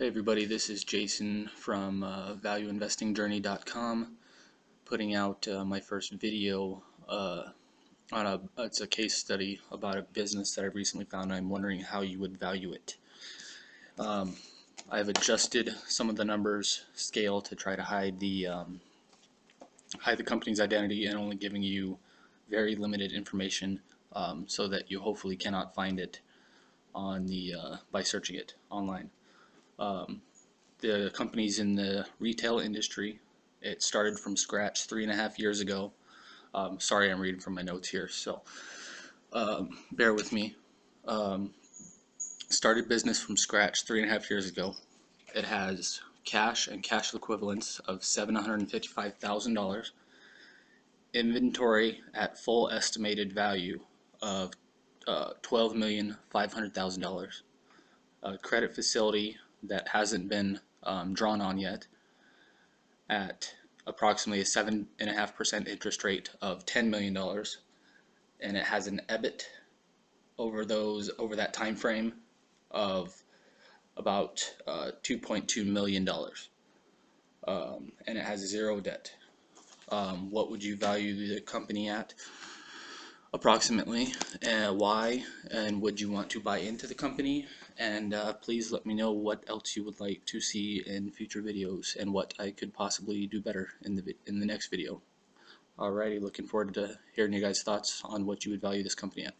Hey everybody, this is Jason from uh, ValueInvestingJourney.com putting out uh, my first video uh, on a it's a case study about a business that I recently found. I'm wondering how you would value it. Um, I've adjusted some of the numbers scale to try to hide the um, hide the company's identity and only giving you very limited information um, so that you hopefully cannot find it on the uh, by searching it online. Um, the companies in the retail industry. It started from scratch three and a half years ago. Um, sorry, I'm reading from my notes here, so um, bear with me. Um, started business from scratch three and a half years ago. It has cash and cash equivalents of $755,000, inventory at full estimated value of uh, $12,500,000, a credit facility that hasn't been um, drawn on yet at approximately a 7.5% interest rate of $10 million and it has an EBIT over those over that time frame of about uh, 2.2 million dollars. Um, and it has zero debt. Um, what would you value the company at approximately uh, why and would you want to buy into the company? And uh, please let me know what else you would like to see in future videos and what I could possibly do better in the in the next video. Alrighty looking forward to hearing you guys thoughts on what you would value this company at